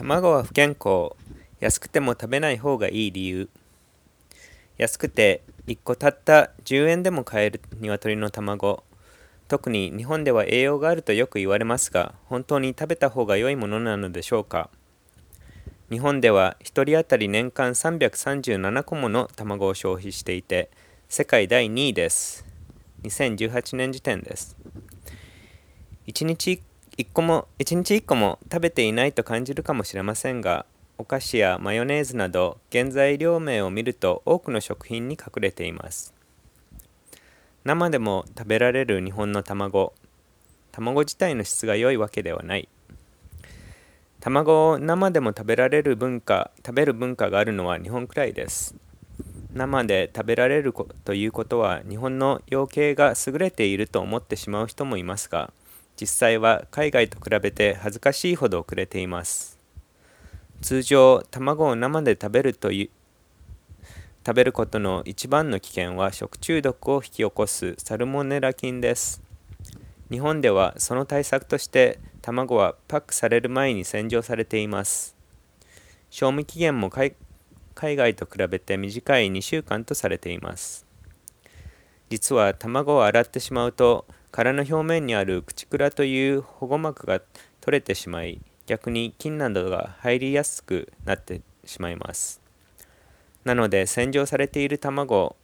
卵は不健康。安くても食べない方がいい理由。安くて1個たった10円でも買える鶏の卵。特に日本では栄養があるとよく言われますが本当に食べた方が良いものなのでしょうか。日本では1人当たり年間337個もの卵を消費していて世界第2位です。2018年時点です。1日1 1個も1日1個も食べていないと感じるかもしれませんがお菓子やマヨネーズなど原材料名を見ると多くの食品に隠れています。生でも食べられる日本の卵卵自体の質が良いわけではない。卵を生でも食べられる文化食べる文化があるのは日本くらいです。生で食べられるということは日本の養鶏が優れていると思ってしまう人もいますが実際は海外と比べて恥ずかしいほど遅れています。通常卵を生で食べるという食べることの一番の危険は食中毒を引き起こすサルモネラ菌です。日本ではその対策として卵はパックされる前に洗浄されています。賞味期限も海外と比べて短い2週間とされています。実は卵を洗ってしまうと殻の表面にある口蔵という保護膜が取れてしまい逆に菌などが入りやすくなってしまいます。なので洗浄されている卵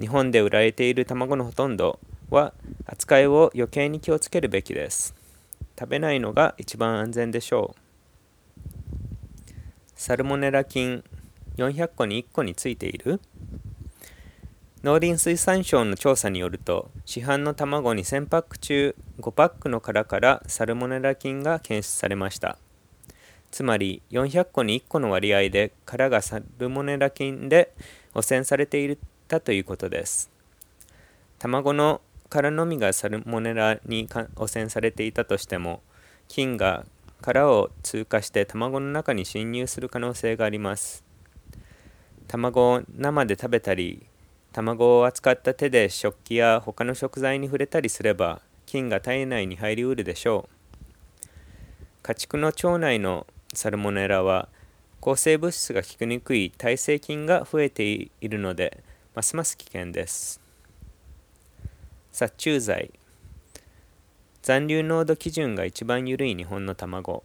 日本で売られている卵のほとんどは扱いを余計に気をつけるべきです。食べないのが一番安全でしょう。サルモネラ菌400個に1個についている。農林水産省の調査によると市販の卵に1000パック中5パックの殻からサルモネラ菌が検出されました。つまり400個に1個の割合で殻がサルモネラ菌で汚染されていたということです。卵の殻のみがサルモネラに汚染されていたとしても菌が殻を通過して卵の中に侵入する可能性があります。卵を生で食べたり卵を扱った手で食器や他の食材に触れたりすれば菌が体内に入りうるでしょう。家畜の腸内のサルモネラは抗生物質が効きにくい耐性菌が増えているのでますます危険です。殺虫剤。残留濃度基準が一番緩い日本の卵。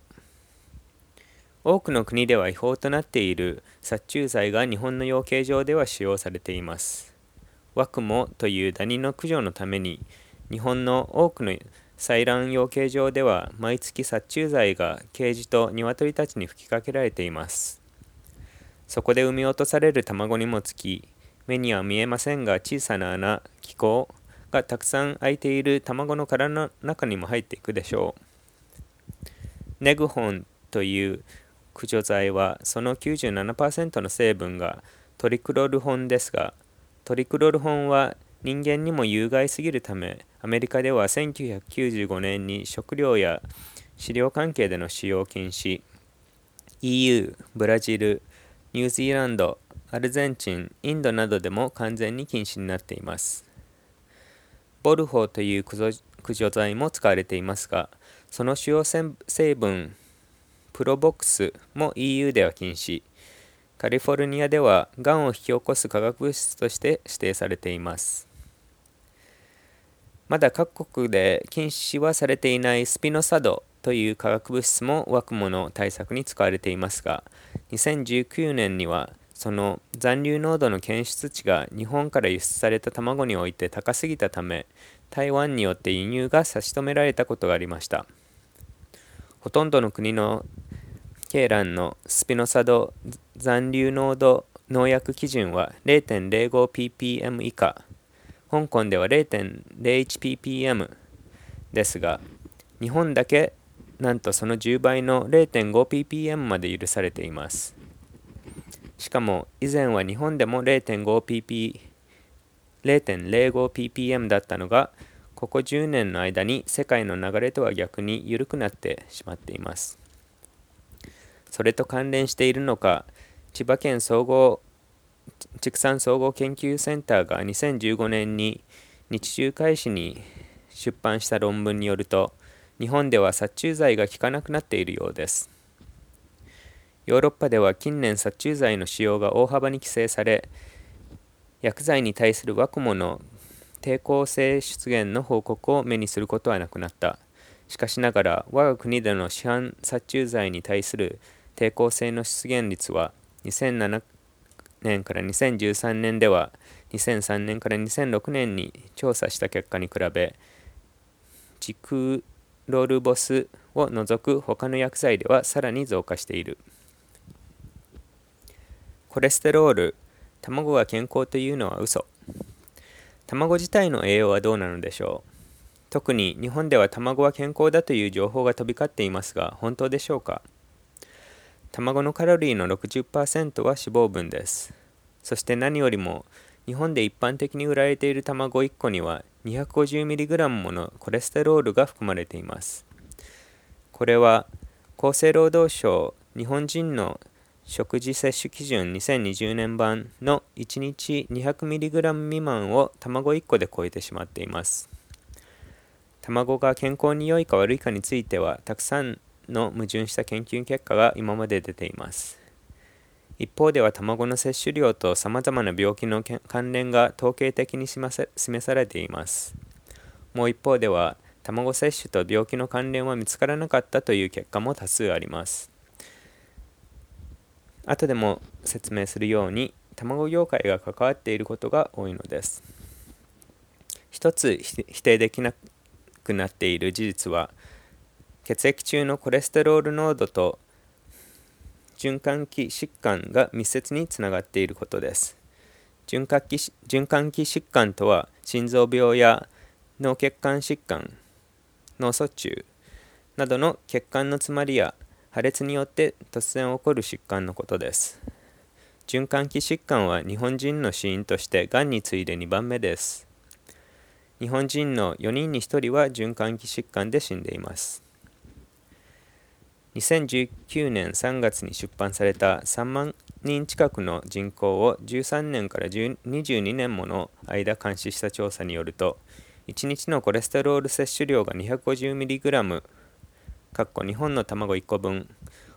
多くの国では違法となっている殺虫剤が日本の養鶏場では使用されています。ワクモというダニの駆除のために日本の多くの採卵養鶏場では毎月殺虫剤がケージと鶏たちに吹きかけられています。そこで産み落とされる卵にもつき目には見えませんが小さな穴気孔がたくさん開いている卵の殻の中にも入っていくでしょう。ネグホンという駆除剤はその97%の成分がトリクロルホンですがトリクロルホンは人間にも有害すぎるためアメリカでは1995年に食料や飼料関係での使用禁止。EU ブラジルニュージーランドアルゼンチンインドなどでも完全に禁止になっています。ボルホーという駆除剤も使われていますがその主要成分プロボックスも EU では禁止。カリフォルニアではがんを引き起こす化学物質として指定されています。まだ各国で禁止はされていないスピノサドという化学物質もワクモの対策に使われていますが2019年にはその残留濃度の検出値が日本から輸出された卵において高すぎたため台湾によって輸入が差し止められたことがありました。ほとんどの国のケーランのスピノサド残留濃度農薬基準は 0.05ppm 以下。香港では 0.01ppm ですが日本だけなんとその10倍の 0.5ppm まで許されています。しかも以前は日本でも 0.5pp 0.05ppm だったのがここ10年の間に世界の流れとは逆に緩くなってしまっています。それと関連しているのか千葉県総合畜産総合研究センターが2015年に日中開始に出版した論文によると日本では殺虫剤が効かなくなっているようです。ヨーロッパでは近年殺虫剤の使用が大幅に規制され薬剤に対するワクモの抵抗性出現の報告を目にすることはなくなった。しかしながら我が国での市販殺虫剤に対する抵抗性の出現率は2007年から2013年では2003年から2006年に調査した結果に比べジクロルボスを除く他の薬剤ではさらに増加している。コレステロール卵が健康というのは嘘。卵自体の栄養はどうなのでしょう。特に日本では卵は健康だという情報が飛び交っていますが本当でしょうか。卵のカロリーの60%は脂肪分です。そして何よりも日本で一般的に売られている卵1個には 250mg ものコレステロールが含まれています。これは厚生労働省日本人の食事摂取基準2020年版の1日 200mg 未満を卵1個で超えてしまっています。卵が健康に良いか悪いかについてはたくさんの矛盾した研究結果が今まで出ています一方では卵の摂取量とさまざまな病気の関連が統計的に示されています。もう一方では卵摂取と病気の関連は見つからなかったという結果も多数あります。後でも説明するように卵業界が関わっていることが多いのです。一つ否定できなくなっている事実は血液中のコレステロール濃度と循環器疾患が密接につながっていることです。循環器循環器疾患とは心臓病や脳血管疾患脳卒中などの血管の詰まりや破裂によって突然起こる疾患のことです。循環器疾患は日本人の死因としてがんに次いで2番目です。日本人の4人に1人は循環器疾患で死んでいます。2019年3月に出版された3万人近くの人口を13年から22年もの間監視した調査によると1日のコレステロール摂取量が 250mg かっこ日本の卵1個分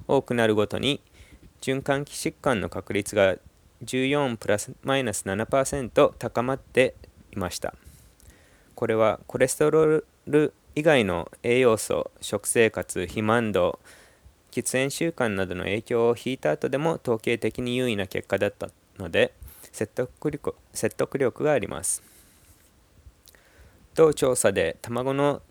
多くなるごとに循環器疾患の確率が14プラスマイナス7%高まっていました。これはコレステロール以外の栄養素食生活肥満度喫煙習慣などの影響を引いた後でも統計的に優位な結果だったので説得力説得力があります。同調査で卵の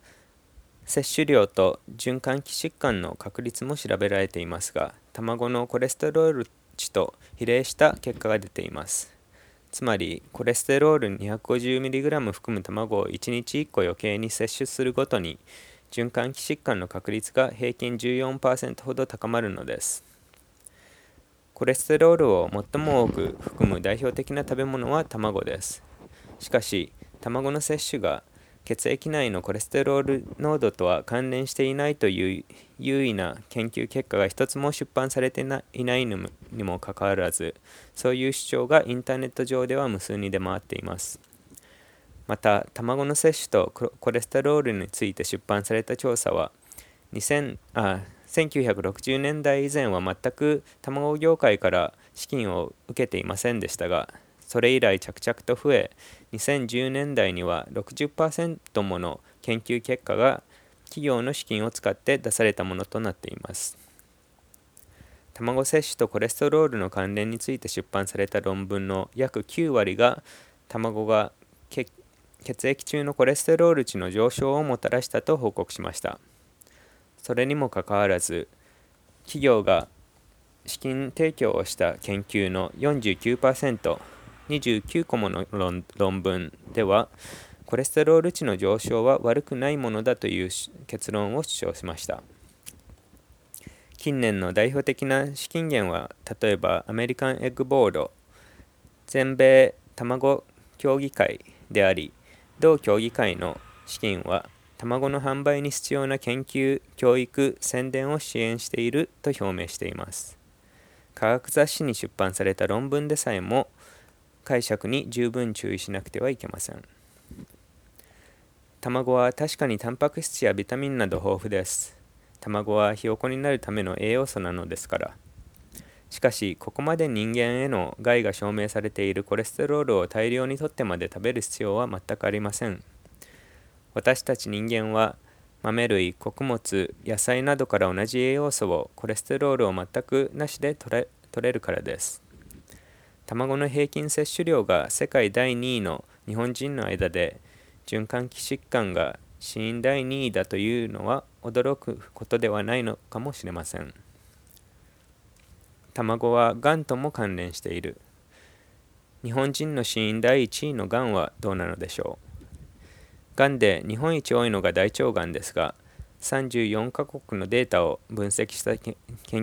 摂取量と循環器疾患の確率も調べられていますが卵のコレステロール値と比例した結果が出ています。つまりコレステロール 250mg 含む卵を1日1個余計に摂取するごとに循環器疾患の確率が平均14%ほど高まるのです。コレステロールを最も多く含む代表的な食べ物は卵です。しかし卵の摂取が血液内のコレステロール濃度とは関連していないという優位な研究結果が一つも出版されていないにもかかわらずそういう主張がインターネット上では無数に出回っています。また卵の摂取とコレステロールについて出版された調査は2000あ1960年代以前は全く卵業界から資金を受けていませんでしたがそれ以来着々と増え2010年代には60%もの研究結果が企業の資金を使って出されたものとなっています。卵摂取とコレステロールの関連について出版された論文の約9割が卵が血液中のコレステロール値の上昇をもたらしたと報告しました。それにもかかわらず企業が資金提供をした研究の 49%29 個もの論文ではコレステロール値の上昇は悪くないものだという結論を主張しました。近年の代表的な資金源は例えばアメリカンエッグボード全米卵協議会であり同協議会の資金は卵の販売に必要な研究、教育、宣伝を支援していると表明しています。科学雑誌に出版された論文でさえも解釈に十分注意しなくてはいけません。卵は確かにタンパク質やビタミンなど豊富です。卵はひよこになるための栄養素なのですから。しかしここまで人間への害が証明されているコレステロールを大量にとってまで食べる必要は全くありません。私たち人間は豆類穀物野菜などから同じ栄養素をコレステロールを全くなしで取れ取れるからです。卵の平均摂取量が世界第2位の日本人の間で循環器疾患が死因第2位だというのは驚くことではないのかもしれません。卵はがんとも関連している。日本人の死因第1位のがんはどうなのでしょう？がんで日本一多いのが大腸がんですが34カ国のデータを分析した研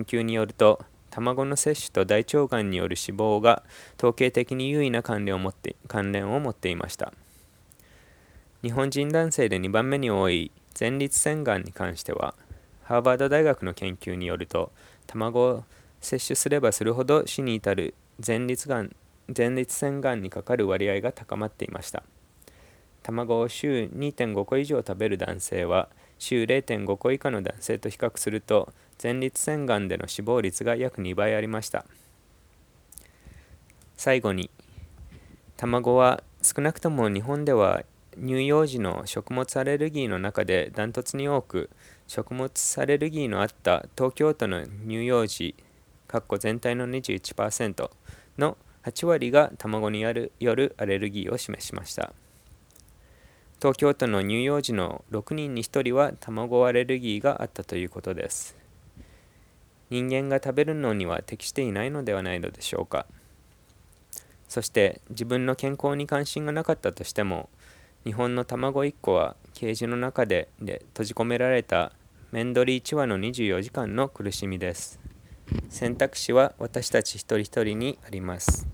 究によると卵の摂取と大腸がんによる死亡が統計的に優位な関連を持って関連を持っていました。日本人男性で2番目に多い前立腺がんに関してはハーバード大学の研究によると卵を摂取すればするほど死に至る前立がん前立腺がんにかかる割合が高まっていました。卵を週2.5個以上食べる男性は週0.5個以下の男性と比較すると前立腺がんでの死亡率が約2倍ありました。最後に卵は少なくとも日本では乳幼児の食物アレルギーの中でダントツに多く食物アレルギーのあった東京都の乳幼児全体の21%の8割が卵によるアレルギーを示しました。東京都の乳幼児の6人に1人は卵アレルギーがあったということです。人間が食べるのには適していないのではないのでしょうか。そして自分の健康に関心がなかったとしても日本の卵1個はケージの中でで閉じ込められたメンドリー1羽の24時間の苦しみです。選択肢は私たち一人一人にあります。